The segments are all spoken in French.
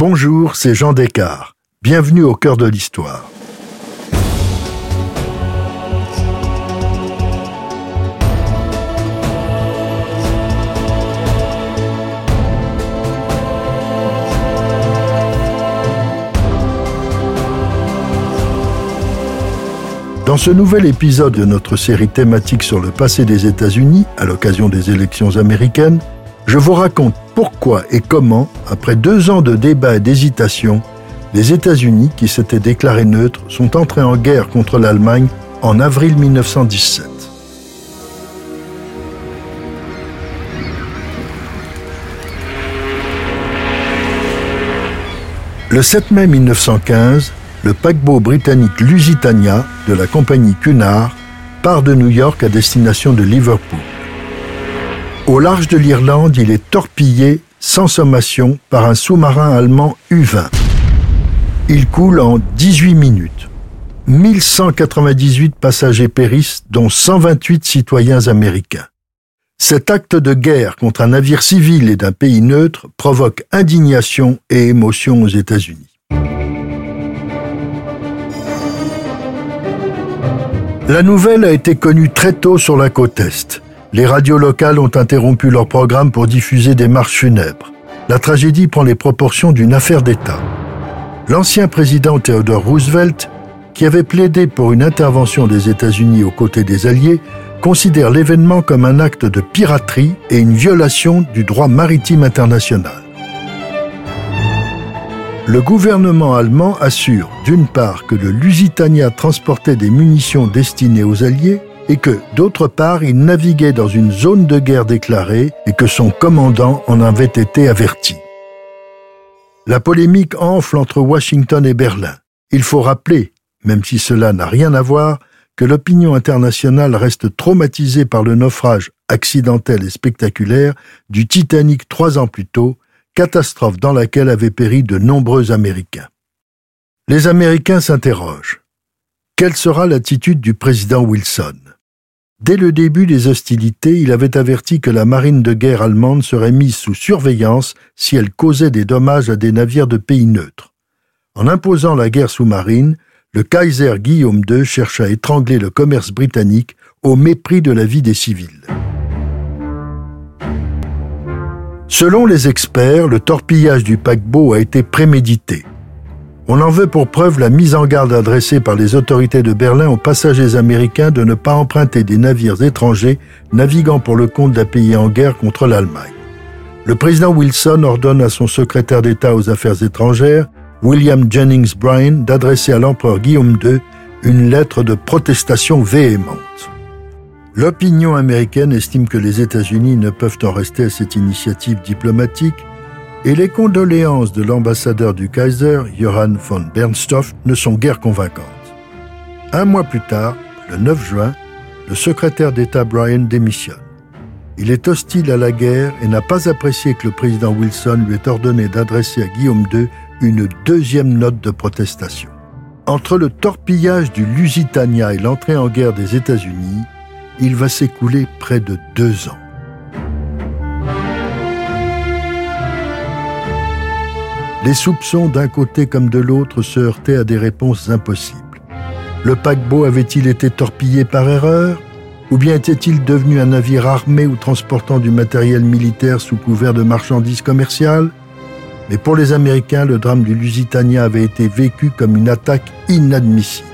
Bonjour, c'est Jean Descartes. Bienvenue au cœur de l'histoire. Dans ce nouvel épisode de notre série thématique sur le passé des États-Unis, à l'occasion des élections américaines, je vous raconte pourquoi et comment, après deux ans de débats et d'hésitation, les États-Unis, qui s'étaient déclarés neutres, sont entrés en guerre contre l'Allemagne en avril 1917. Le 7 mai 1915, le paquebot britannique Lusitania de la compagnie Cunard part de New York à destination de Liverpool. Au large de l'Irlande, il est torpillé sans sommation par un sous-marin allemand U-20. Il coule en 18 minutes. 1198 passagers périssent, dont 128 citoyens américains. Cet acte de guerre contre un navire civil et d'un pays neutre provoque indignation et émotion aux États-Unis. La nouvelle a été connue très tôt sur la côte Est. Les radios locales ont interrompu leur programme pour diffuser des marches funèbres. La tragédie prend les proportions d'une affaire d'État. L'ancien président Theodore Roosevelt, qui avait plaidé pour une intervention des États-Unis aux côtés des Alliés, considère l'événement comme un acte de piraterie et une violation du droit maritime international. Le gouvernement allemand assure d'une part que le Lusitania transportait des munitions destinées aux Alliés et que, d'autre part, il naviguait dans une zone de guerre déclarée et que son commandant en avait été averti. La polémique enfle entre Washington et Berlin. Il faut rappeler, même si cela n'a rien à voir, que l'opinion internationale reste traumatisée par le naufrage accidentel et spectaculaire du Titanic trois ans plus tôt catastrophe dans laquelle avaient péri de nombreux Américains. Les Américains s'interrogent. Quelle sera l'attitude du président Wilson? Dès le début des hostilités, il avait averti que la marine de guerre allemande serait mise sous surveillance si elle causait des dommages à des navires de pays neutres. En imposant la guerre sous-marine, le Kaiser Guillaume II chercha à étrangler le commerce britannique au mépris de la vie des civils. Selon les experts, le torpillage du paquebot a été prémédité. On en veut pour preuve la mise en garde adressée par les autorités de Berlin aux passagers américains de ne pas emprunter des navires étrangers naviguant pour le compte d'un pays en guerre contre l'Allemagne. Le président Wilson ordonne à son secrétaire d'État aux Affaires étrangères, William Jennings Bryan, d'adresser à l'empereur Guillaume II une lettre de protestation véhémente. L'opinion américaine estime que les États-Unis ne peuvent en rester à cette initiative diplomatique et les condoléances de l'ambassadeur du Kaiser, Johann von Bernstoff, ne sont guère convaincantes. Un mois plus tard, le 9 juin, le secrétaire d'État Bryan démissionne. Il est hostile à la guerre et n'a pas apprécié que le président Wilson lui ait ordonné d'adresser à Guillaume II une deuxième note de protestation. Entre le torpillage du Lusitania et l'entrée en guerre des États-Unis, il va s'écouler près de deux ans. Les soupçons d'un côté comme de l'autre se heurtaient à des réponses impossibles. Le paquebot avait-il été torpillé par erreur? Ou bien était-il devenu un navire armé ou transportant du matériel militaire sous couvert de marchandises commerciales? Mais pour les Américains, le drame du Lusitania avait été vécu comme une attaque inadmissible.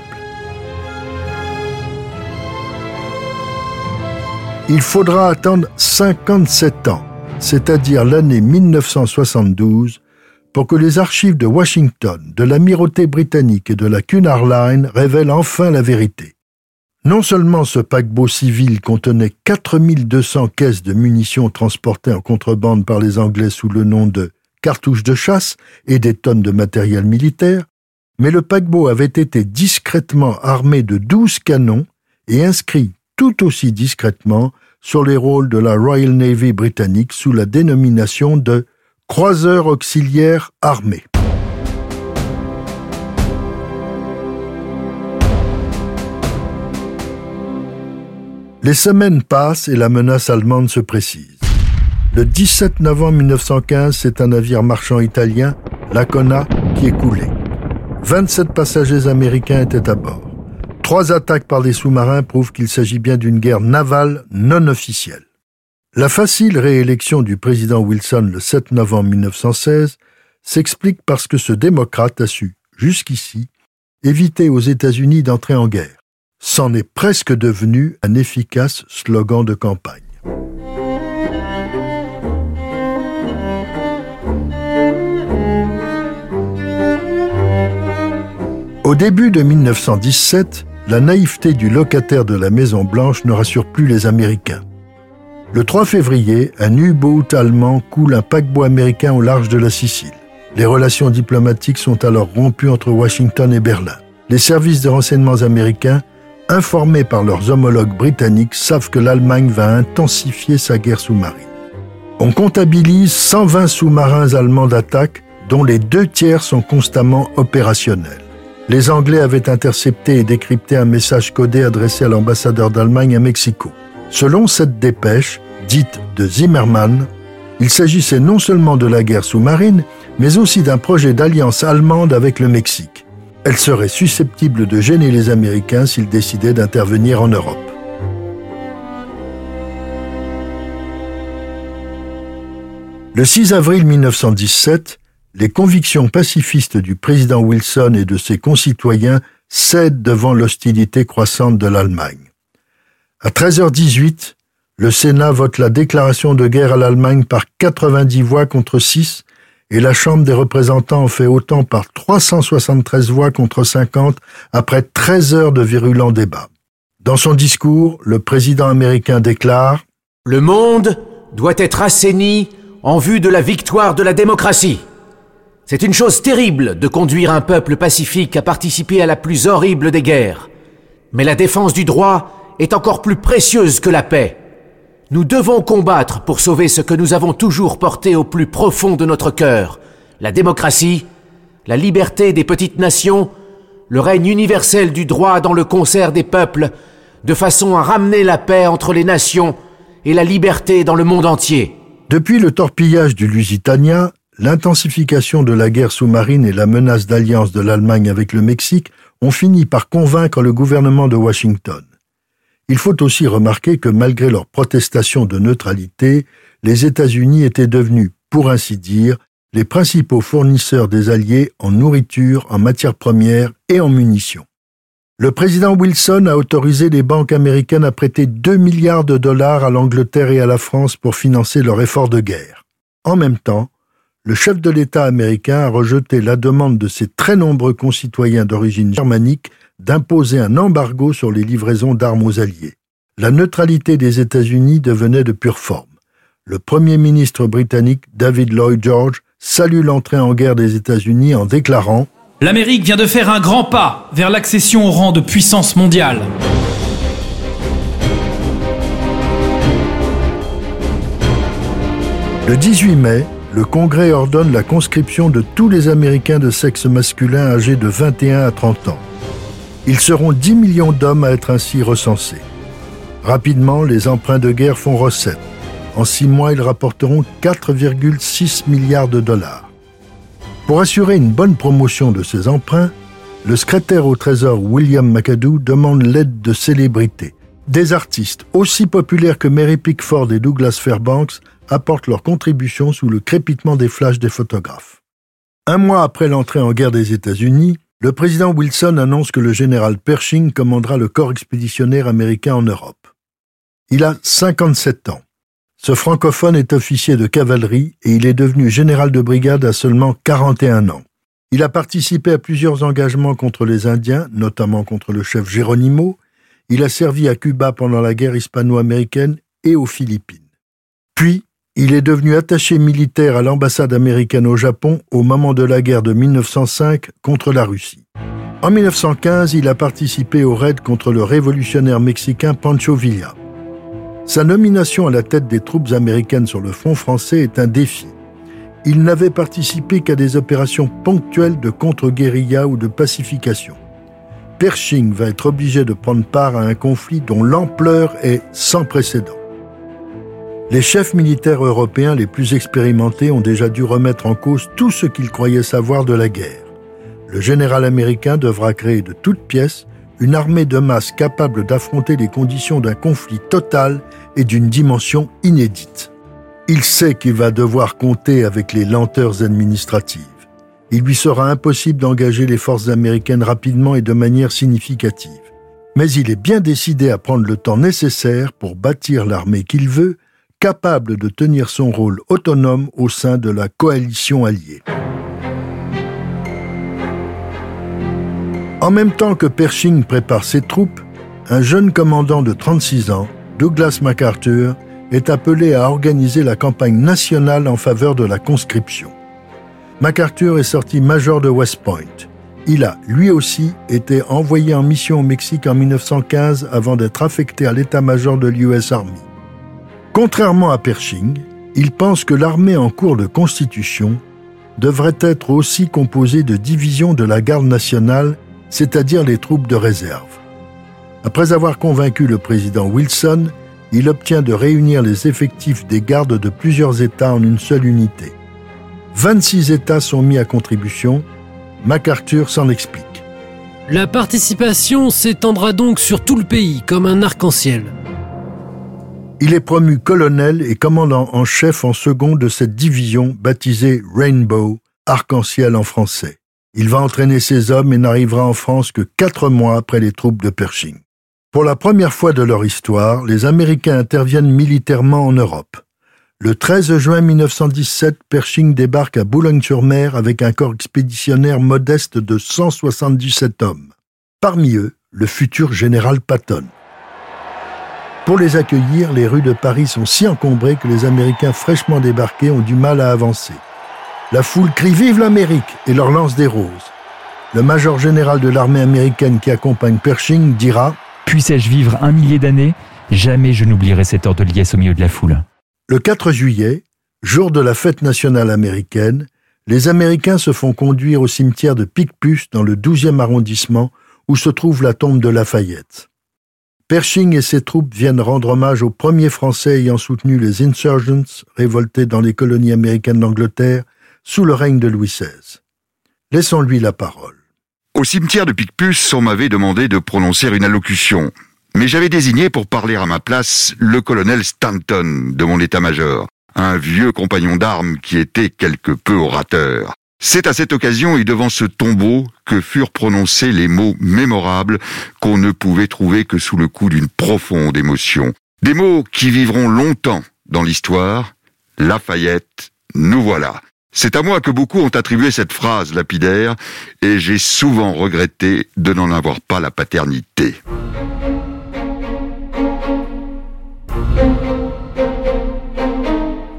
Il faudra attendre 57 ans, c'est-à-dire l'année 1972, pour que les archives de Washington, de l'amirauté britannique et de la Cunard Line révèlent enfin la vérité. Non seulement ce paquebot civil contenait 4200 caisses de munitions transportées en contrebande par les Anglais sous le nom de cartouches de chasse et des tonnes de matériel militaire, mais le paquebot avait été discrètement armé de 12 canons et inscrit tout aussi discrètement sur les rôles de la Royal Navy britannique sous la dénomination de croiseur auxiliaire armé. Les semaines passent et la menace allemande se précise. Le 17 novembre 1915, c'est un navire marchand italien, l'Akona, qui est coulé. 27 passagers américains étaient à bord. Trois attaques par des sous-marins prouvent qu'il s'agit bien d'une guerre navale non officielle. La facile réélection du président Wilson le 7 novembre 1916 s'explique parce que ce démocrate a su, jusqu'ici, éviter aux États-Unis d'entrer en guerre. C'en est presque devenu un efficace slogan de campagne. Au début de 1917, la naïveté du locataire de la Maison-Blanche ne rassure plus les Américains. Le 3 février, un U-boat allemand coule un paquebot américain au large de la Sicile. Les relations diplomatiques sont alors rompues entre Washington et Berlin. Les services de renseignements américains, informés par leurs homologues britanniques, savent que l'Allemagne va intensifier sa guerre sous-marine. On comptabilise 120 sous-marins allemands d'attaque, dont les deux tiers sont constamment opérationnels les Anglais avaient intercepté et décrypté un message codé adressé à l'ambassadeur d'Allemagne à Mexico. Selon cette dépêche, dite de Zimmermann, il s'agissait non seulement de la guerre sous-marine, mais aussi d'un projet d'alliance allemande avec le Mexique. Elle serait susceptible de gêner les Américains s'ils décidaient d'intervenir en Europe. Le 6 avril 1917, les convictions pacifistes du président Wilson et de ses concitoyens cèdent devant l'hostilité croissante de l'Allemagne. À 13h18, le Sénat vote la déclaration de guerre à l'Allemagne par 90 voix contre 6 et la Chambre des représentants en fait autant par 373 voix contre 50 après 13 heures de virulents débats. Dans son discours, le président américain déclare Le monde doit être assaini en vue de la victoire de la démocratie. C'est une chose terrible de conduire un peuple pacifique à participer à la plus horrible des guerres. Mais la défense du droit est encore plus précieuse que la paix. Nous devons combattre pour sauver ce que nous avons toujours porté au plus profond de notre cœur, la démocratie, la liberté des petites nations, le règne universel du droit dans le concert des peuples, de façon à ramener la paix entre les nations et la liberté dans le monde entier. Depuis le torpillage du Lusitania, L'intensification de la guerre sous-marine et la menace d'alliance de l'Allemagne avec le Mexique ont fini par convaincre le gouvernement de Washington. Il faut aussi remarquer que malgré leurs protestations de neutralité, les États-Unis étaient devenus, pour ainsi dire, les principaux fournisseurs des Alliés en nourriture, en matières premières et en munitions. Le président Wilson a autorisé les banques américaines à prêter 2 milliards de dollars à l'Angleterre et à la France pour financer leur effort de guerre. En même temps, le chef de l'État américain a rejeté la demande de ses très nombreux concitoyens d'origine germanique d'imposer un embargo sur les livraisons d'armes aux Alliés. La neutralité des États-Unis devenait de pure forme. Le Premier ministre britannique David Lloyd George salue l'entrée en guerre des États-Unis en déclarant L'Amérique vient de faire un grand pas vers l'accession au rang de puissance mondiale. Le 18 mai, le Congrès ordonne la conscription de tous les Américains de sexe masculin âgés de 21 à 30 ans. Ils seront 10 millions d'hommes à être ainsi recensés. Rapidement, les emprunts de guerre font recette. En six mois, ils rapporteront 4,6 milliards de dollars. Pour assurer une bonne promotion de ces emprunts, le secrétaire au Trésor William McAdoo demande l'aide de célébrités. Des artistes aussi populaires que Mary Pickford et Douglas Fairbanks apportent leur contribution sous le crépitement des flashs des photographes. Un mois après l'entrée en guerre des États-Unis, le président Wilson annonce que le général Pershing commandera le corps expéditionnaire américain en Europe. Il a 57 ans. Ce francophone est officier de cavalerie et il est devenu général de brigade à seulement 41 ans. Il a participé à plusieurs engagements contre les Indiens, notamment contre le chef Geronimo. Il a servi à Cuba pendant la guerre hispano-américaine et aux Philippines. Puis, il est devenu attaché militaire à l'ambassade américaine au Japon au moment de la guerre de 1905 contre la Russie. En 1915, il a participé au raid contre le révolutionnaire mexicain Pancho Villa. Sa nomination à la tête des troupes américaines sur le front français est un défi. Il n'avait participé qu'à des opérations ponctuelles de contre-guérilla ou de pacification. Pershing va être obligé de prendre part à un conflit dont l'ampleur est sans précédent. Les chefs militaires européens les plus expérimentés ont déjà dû remettre en cause tout ce qu'ils croyaient savoir de la guerre. Le général américain devra créer de toutes pièces une armée de masse capable d'affronter les conditions d'un conflit total et d'une dimension inédite. Il sait qu'il va devoir compter avec les lenteurs administratives. Il lui sera impossible d'engager les forces américaines rapidement et de manière significative. Mais il est bien décidé à prendre le temps nécessaire pour bâtir l'armée qu'il veut, capable de tenir son rôle autonome au sein de la coalition alliée. En même temps que Pershing prépare ses troupes, un jeune commandant de 36 ans, Douglas MacArthur, est appelé à organiser la campagne nationale en faveur de la conscription. MacArthur est sorti major de West Point. Il a, lui aussi, été envoyé en mission au Mexique en 1915 avant d'être affecté à l'état-major de l'US Army. Contrairement à Pershing, il pense que l'armée en cours de constitution devrait être aussi composée de divisions de la garde nationale c'est-à-dire les troupes de réserve. Après avoir convaincu le président Wilson, il obtient de réunir les effectifs des gardes de plusieurs États en une seule unité. 26 États sont mis à contribution. MacArthur s'en explique. La participation s'étendra donc sur tout le pays comme un arc-en-ciel. Il est promu colonel et commandant en chef en second de cette division baptisée Rainbow, arc-en-ciel en français. Il va entraîner ses hommes et n'arrivera en France que quatre mois après les troupes de Pershing. Pour la première fois de leur histoire, les Américains interviennent militairement en Europe. Le 13 juin 1917, Pershing débarque à Boulogne-sur-Mer avec un corps expéditionnaire modeste de 177 hommes. Parmi eux, le futur général Patton. Pour les accueillir, les rues de Paris sont si encombrées que les Américains fraîchement débarqués ont du mal à avancer. La foule crie Vive l'Amérique et leur lance des roses. Le major général de l'armée américaine qui accompagne Pershing dira Puissais-je vivre un millier d'années, jamais je n'oublierai cette heure de liesse au milieu de la foule. Le 4 juillet, jour de la fête nationale américaine, les Américains se font conduire au cimetière de Picpus dans le 12e arrondissement où se trouve la tombe de Lafayette. Pershing et ses troupes viennent rendre hommage aux premiers Français ayant soutenu les insurgents révoltés dans les colonies américaines d'Angleterre sous le règne de Louis XVI. Laissons-lui la parole. Au cimetière de Picpus, on m'avait demandé de prononcer une allocution, mais j'avais désigné pour parler à ma place le colonel Stanton de mon état-major, un vieux compagnon d'armes qui était quelque peu orateur. C'est à cette occasion et devant ce tombeau que furent prononcés les mots mémorables qu'on ne pouvait trouver que sous le coup d'une profonde émotion. Des mots qui vivront longtemps dans l'histoire. Lafayette, nous voilà. C'est à moi que beaucoup ont attribué cette phrase lapidaire, et j'ai souvent regretté de n'en avoir pas la paternité.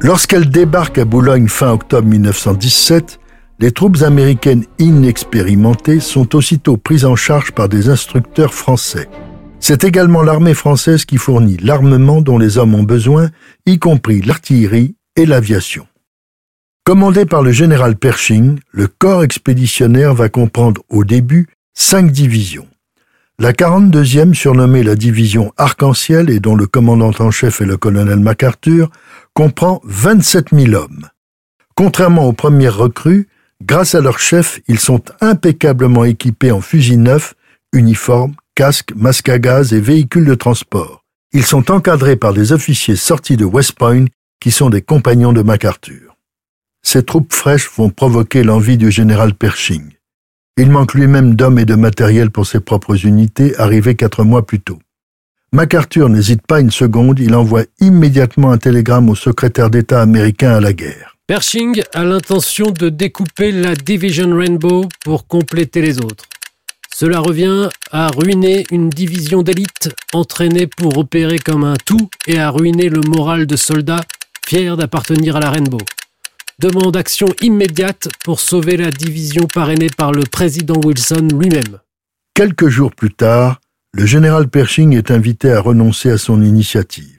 Lorsqu'elle débarque à Boulogne fin octobre 1917, les troupes américaines inexpérimentées sont aussitôt prises en charge par des instructeurs français. C'est également l'armée française qui fournit l'armement dont les hommes ont besoin, y compris l'artillerie et l'aviation. Commandé par le général Pershing, le corps expéditionnaire va comprendre au début cinq divisions. La 42e, surnommée la division Arc-en-Ciel et dont le commandant en chef est le colonel MacArthur, comprend 27 000 hommes. Contrairement aux premières recrues, grâce à leur chef, ils sont impeccablement équipés en fusils neufs, uniformes, casques, masques à gaz et véhicules de transport. Ils sont encadrés par des officiers sortis de West Point qui sont des compagnons de MacArthur. Ces troupes fraîches vont provoquer l'envie du général Pershing. Il manque lui-même d'hommes et de matériel pour ses propres unités, arrivées quatre mois plus tôt. MacArthur n'hésite pas une seconde, il envoie immédiatement un télégramme au secrétaire d'État américain à la guerre. Pershing a l'intention de découper la Division Rainbow pour compléter les autres. Cela revient à ruiner une division d'élite entraînée pour opérer comme un tout et à ruiner le moral de soldats fiers d'appartenir à la Rainbow demande action immédiate pour sauver la division parrainée par le président Wilson lui-même. Quelques jours plus tard, le général Pershing est invité à renoncer à son initiative.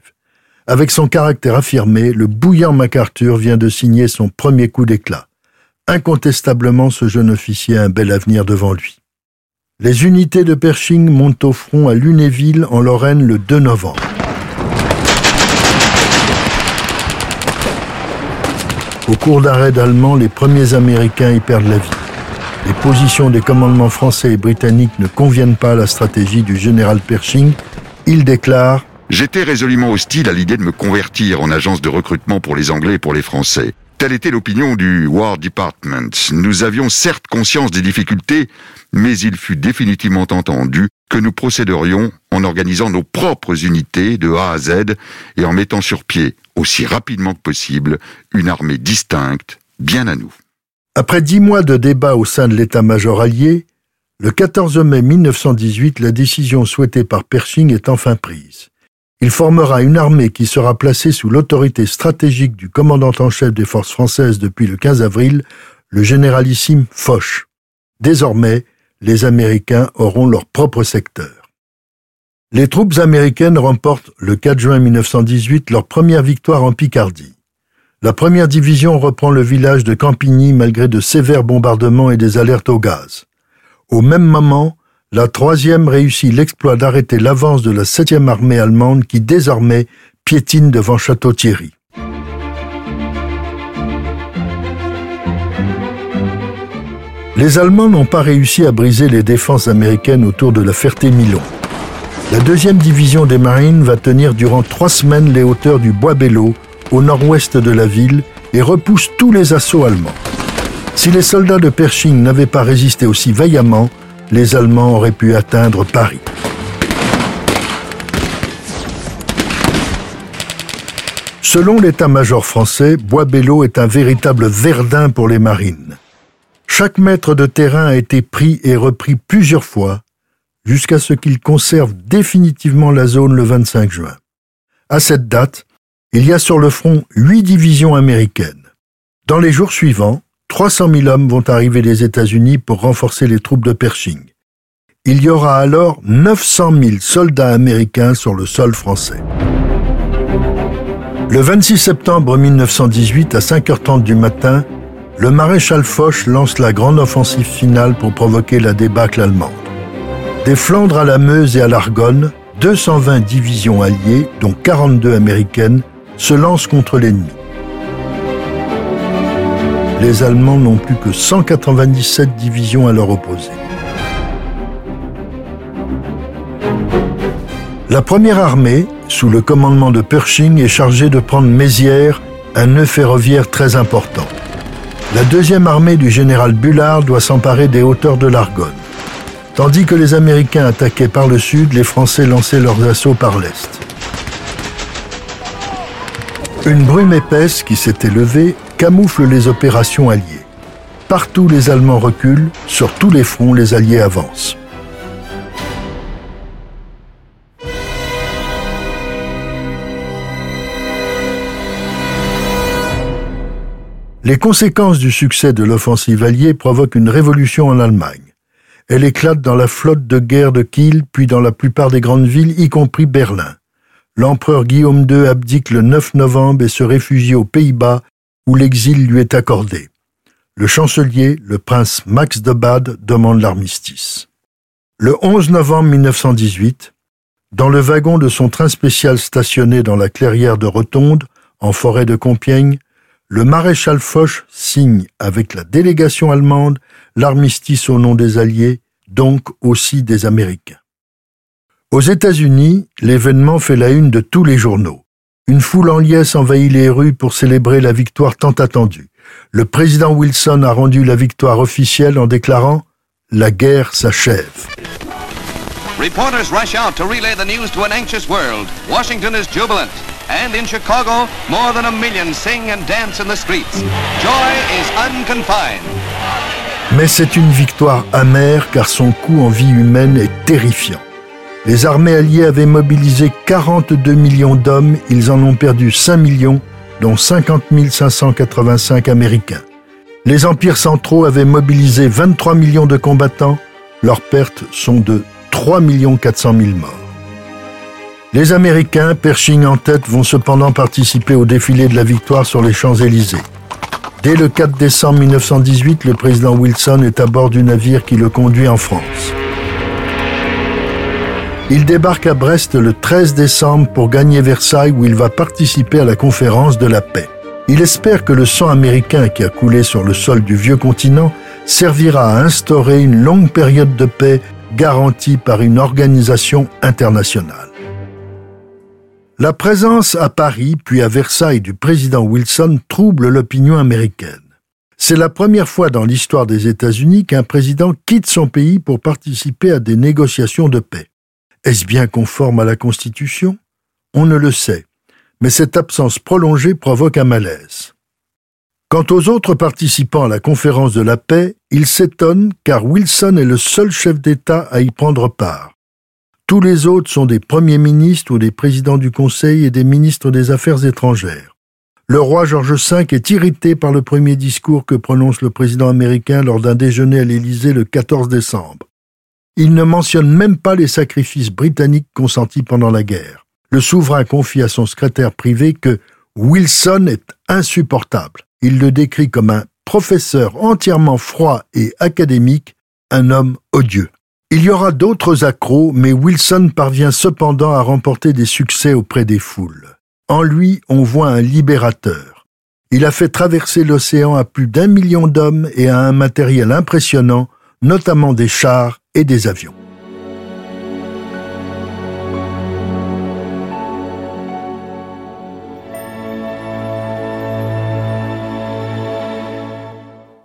Avec son caractère affirmé, le bouillant MacArthur vient de signer son premier coup d'éclat. Incontestablement, ce jeune officier a un bel avenir devant lui. Les unités de Pershing montent au front à Lunéville, en Lorraine, le 2 novembre. Au cours d'un raid allemand, les premiers Américains y perdent la vie. Les positions des commandements français et britanniques ne conviennent pas à la stratégie du général Pershing. Il déclare J'étais résolument hostile à l'idée de me convertir en agence de recrutement pour les Anglais et pour les Français. Telle était l'opinion du War Department. Nous avions certes conscience des difficultés, mais il fut définitivement entendu que nous procéderions en organisant nos propres unités de A à Z et en mettant sur pied, aussi rapidement que possible, une armée distincte, bien à nous. Après dix mois de débats au sein de l'état-major allié, le 14 mai 1918, la décision souhaitée par Pershing est enfin prise. Il formera une armée qui sera placée sous l'autorité stratégique du commandant en chef des forces françaises depuis le 15 avril, le généralissime Foch. Désormais, les Américains auront leur propre secteur. Les troupes américaines remportent le 4 juin 1918 leur première victoire en Picardie. La première division reprend le village de Campigny malgré de sévères bombardements et des alertes au gaz. Au même moment, la troisième réussit l'exploit d'arrêter l'avance de la septième armée allemande qui désormais piétine devant Château-Thierry. Les Allemands n'ont pas réussi à briser les défenses américaines autour de la Ferté-Milon. La deuxième division des Marines va tenir durant trois semaines les hauteurs du Bois-Bello, au nord-ouest de la ville, et repousse tous les assauts allemands. Si les soldats de Pershing n'avaient pas résisté aussi vaillamment, les Allemands auraient pu atteindre Paris. Selon l'état-major français, Bois-Bello est un véritable Verdun pour les marines. Chaque mètre de terrain a été pris et repris plusieurs fois, jusqu'à ce qu'il conserve définitivement la zone le 25 juin. À cette date, il y a sur le front huit divisions américaines. Dans les jours suivants, 300 000 hommes vont arriver des États-Unis pour renforcer les troupes de Pershing. Il y aura alors 900 000 soldats américains sur le sol français. Le 26 septembre 1918, à 5h30 du matin, le maréchal Foch lance la grande offensive finale pour provoquer la débâcle allemande. Des Flandres à la Meuse et à l'Argonne, 220 divisions alliées, dont 42 américaines, se lancent contre l'ennemi les Allemands n'ont plus que 197 divisions à leur opposer. La première armée, sous le commandement de Pershing, est chargée de prendre Mézières, un nœud ferroviaire très important. La deuxième armée du général Bullard doit s'emparer des hauteurs de l'Argonne. Tandis que les Américains attaquaient par le sud, les Français lançaient leurs assauts par l'est. Une brume épaisse qui s'était levée camoufle les opérations alliées. Partout les Allemands reculent, sur tous les fronts les Alliés avancent. Les conséquences du succès de l'offensive alliée provoquent une révolution en Allemagne. Elle éclate dans la flotte de guerre de Kiel, puis dans la plupart des grandes villes, y compris Berlin. L'empereur Guillaume II abdique le 9 novembre et se réfugie aux Pays-Bas où l'exil lui est accordé. Le chancelier, le prince Max de Bade, demande l'armistice. Le 11 novembre 1918, dans le wagon de son train spécial stationné dans la clairière de Rotonde, en forêt de Compiègne, le maréchal Foch signe avec la délégation allemande l'armistice au nom des Alliés, donc aussi des Américains. Aux États-Unis, l'événement fait la une de tous les journaux. Une foule en liesse envahit les rues pour célébrer la victoire tant attendue. Le président Wilson a rendu la victoire officielle en déclarant La guerre s'achève. Reporters rush out to relay the news to an anxious world. Washington is jubilant. And in Chicago, more than a million sing and dance in the streets. Joy is unconfined. Mais c'est une victoire amère car son coût en vie humaine est terrifiant. Les armées alliées avaient mobilisé 42 millions d'hommes, ils en ont perdu 5 millions, dont 50 585 Américains. Les empires centraux avaient mobilisé 23 millions de combattants, leurs pertes sont de 3 400 000 morts. Les Américains, Pershing en tête, vont cependant participer au défilé de la victoire sur les Champs-Élysées. Dès le 4 décembre 1918, le président Wilson est à bord du navire qui le conduit en France. Il débarque à Brest le 13 décembre pour gagner Versailles où il va participer à la conférence de la paix. Il espère que le sang américain qui a coulé sur le sol du vieux continent servira à instaurer une longue période de paix garantie par une organisation internationale. La présence à Paris puis à Versailles du président Wilson trouble l'opinion américaine. C'est la première fois dans l'histoire des États-Unis qu'un président quitte son pays pour participer à des négociations de paix. Est-ce bien conforme à la Constitution? On ne le sait, mais cette absence prolongée provoque un malaise. Quant aux autres participants à la conférence de la paix, ils s'étonnent car Wilson est le seul chef d'État à y prendre part. Tous les autres sont des premiers ministres ou des présidents du Conseil et des ministres des Affaires étrangères. Le roi George V est irrité par le premier discours que prononce le président américain lors d'un déjeuner à l'Élysée le 14 décembre. Il ne mentionne même pas les sacrifices britanniques consentis pendant la guerre. Le souverain confie à son secrétaire privé que Wilson est insupportable. Il le décrit comme un professeur entièrement froid et académique, un homme odieux. Il y aura d'autres accros, mais Wilson parvient cependant à remporter des succès auprès des foules. En lui, on voit un libérateur. Il a fait traverser l'océan à plus d'un million d'hommes et à un matériel impressionnant, notamment des chars et des avions.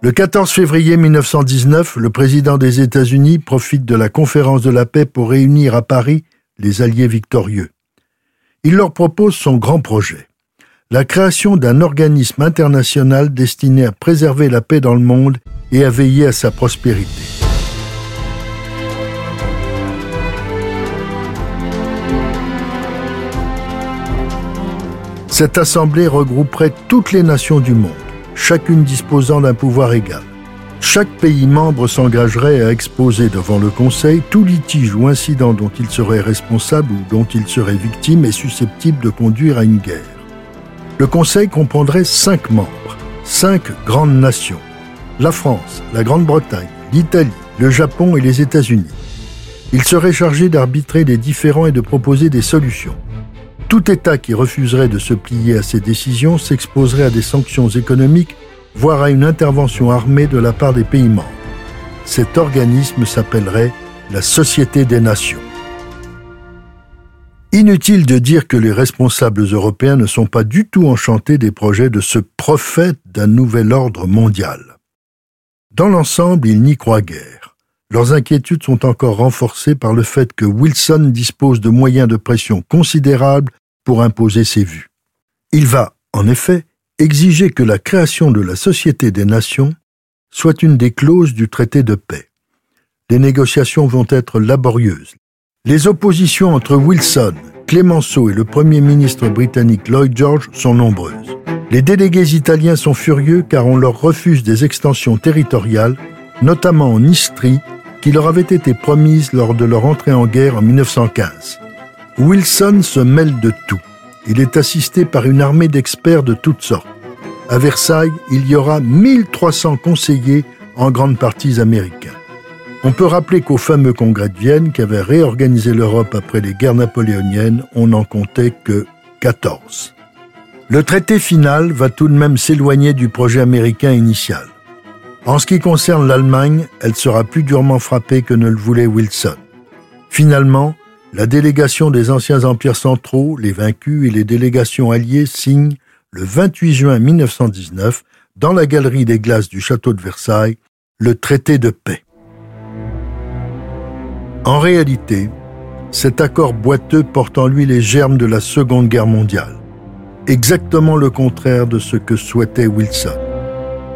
Le 14 février 1919, le président des États-Unis profite de la conférence de la paix pour réunir à Paris les alliés victorieux. Il leur propose son grand projet, la création d'un organisme international destiné à préserver la paix dans le monde et à veiller à sa prospérité. Cette assemblée regrouperait toutes les nations du monde chacune disposant d'un pouvoir égal. Chaque pays membre s'engagerait à exposer devant le Conseil tout litige ou incident dont il serait responsable ou dont il serait victime et susceptible de conduire à une guerre. Le Conseil comprendrait cinq membres, cinq grandes nations, la France, la Grande-Bretagne, l'Italie, le Japon et les États-Unis. Il serait chargé d'arbitrer les différends et de proposer des solutions. Tout État qui refuserait de se plier à ces décisions s'exposerait à des sanctions économiques, voire à une intervention armée de la part des pays membres. Cet organisme s'appellerait la Société des Nations. Inutile de dire que les responsables européens ne sont pas du tout enchantés des projets de ce prophète d'un nouvel ordre mondial. Dans l'ensemble, ils n'y croient guère. Leurs inquiétudes sont encore renforcées par le fait que Wilson dispose de moyens de pression considérables pour imposer ses vues. Il va, en effet, exiger que la création de la Société des Nations soit une des clauses du traité de paix. Les négociations vont être laborieuses. Les oppositions entre Wilson, Clemenceau et le Premier ministre britannique Lloyd George sont nombreuses. Les délégués italiens sont furieux car on leur refuse des extensions territoriales, notamment en Istrie, qui leur avaient été promises lors de leur entrée en guerre en 1915. Wilson se mêle de tout. Il est assisté par une armée d'experts de toutes sortes. À Versailles, il y aura 1300 conseillers, en grande partie américains. On peut rappeler qu'au fameux congrès de Vienne, qui avait réorganisé l'Europe après les guerres napoléoniennes, on n'en comptait que 14. Le traité final va tout de même s'éloigner du projet américain initial. En ce qui concerne l'Allemagne, elle sera plus durement frappée que ne le voulait Wilson. Finalement, la délégation des anciens empires centraux, les vaincus et les délégations alliées signent le 28 juin 1919, dans la galerie des glaces du château de Versailles, le traité de paix. En réalité, cet accord boiteux porte en lui les germes de la Seconde Guerre mondiale, exactement le contraire de ce que souhaitait Wilson.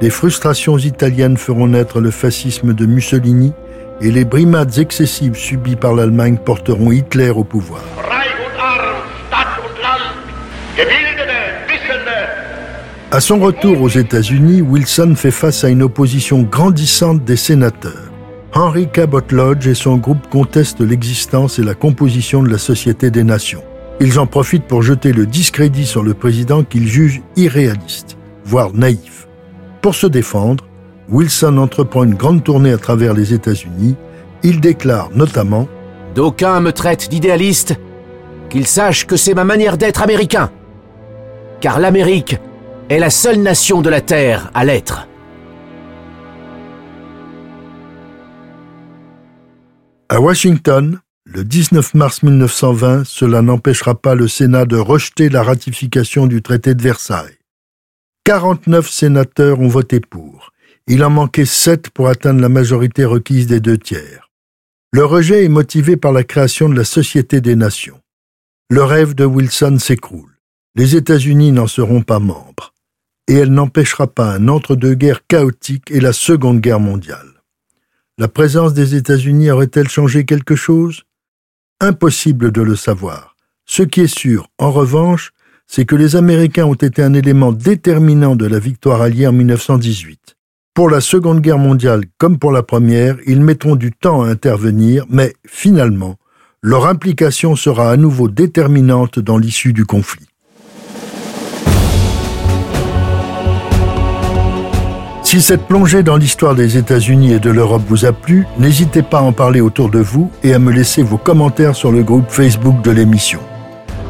Les frustrations italiennes feront naître le fascisme de Mussolini et les brimades excessives subies par l'Allemagne porteront Hitler au pouvoir. À son retour aux États-Unis, Wilson fait face à une opposition grandissante des sénateurs. Henry Cabot Lodge et son groupe contestent l'existence et la composition de la Société des Nations. Ils en profitent pour jeter le discrédit sur le président qu'ils jugent irréaliste, voire naïf. Pour se défendre, Wilson entreprend une grande tournée à travers les États-Unis. Il déclare notamment D'aucuns me traitent d'idéaliste, qu'ils sachent que c'est ma manière d'être américain. Car l'Amérique est la seule nation de la Terre à l'être. À Washington, le 19 mars 1920, cela n'empêchera pas le Sénat de rejeter la ratification du traité de Versailles. 49 sénateurs ont voté pour. Il en manquait 7 pour atteindre la majorité requise des deux tiers. Le rejet est motivé par la création de la Société des Nations. Le rêve de Wilson s'écroule. Les États-Unis n'en seront pas membres. Et elle n'empêchera pas un entre-deux-guerres chaotique et la Seconde Guerre mondiale. La présence des États-Unis aurait-elle changé quelque chose? Impossible de le savoir. Ce qui est sûr, en revanche, c'est que les Américains ont été un élément déterminant de la victoire alliée en 1918. Pour la Seconde Guerre mondiale comme pour la Première, ils mettront du temps à intervenir, mais finalement, leur implication sera à nouveau déterminante dans l'issue du conflit. Si cette plongée dans l'histoire des États-Unis et de l'Europe vous a plu, n'hésitez pas à en parler autour de vous et à me laisser vos commentaires sur le groupe Facebook de l'émission.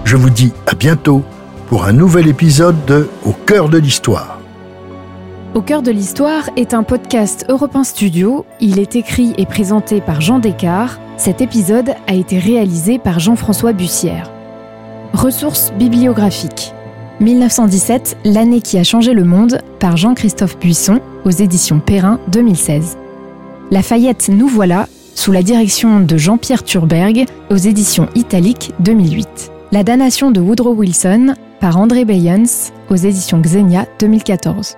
Je vous dis à bientôt pour un nouvel épisode de Au cœur de l'histoire. Au cœur de l'histoire est un podcast Europe Studio. Il est écrit et présenté par Jean Descartes. Cet épisode a été réalisé par Jean-François Bussière. Ressources bibliographiques. 1917, l'année qui a changé le monde, par Jean-Christophe Buisson, aux éditions Perrin 2016. Lafayette, nous voilà, sous la direction de Jean-Pierre Turberg, aux éditions Italique 2008. La damnation de Woodrow Wilson, par André Bayens, aux éditions Xenia 2014.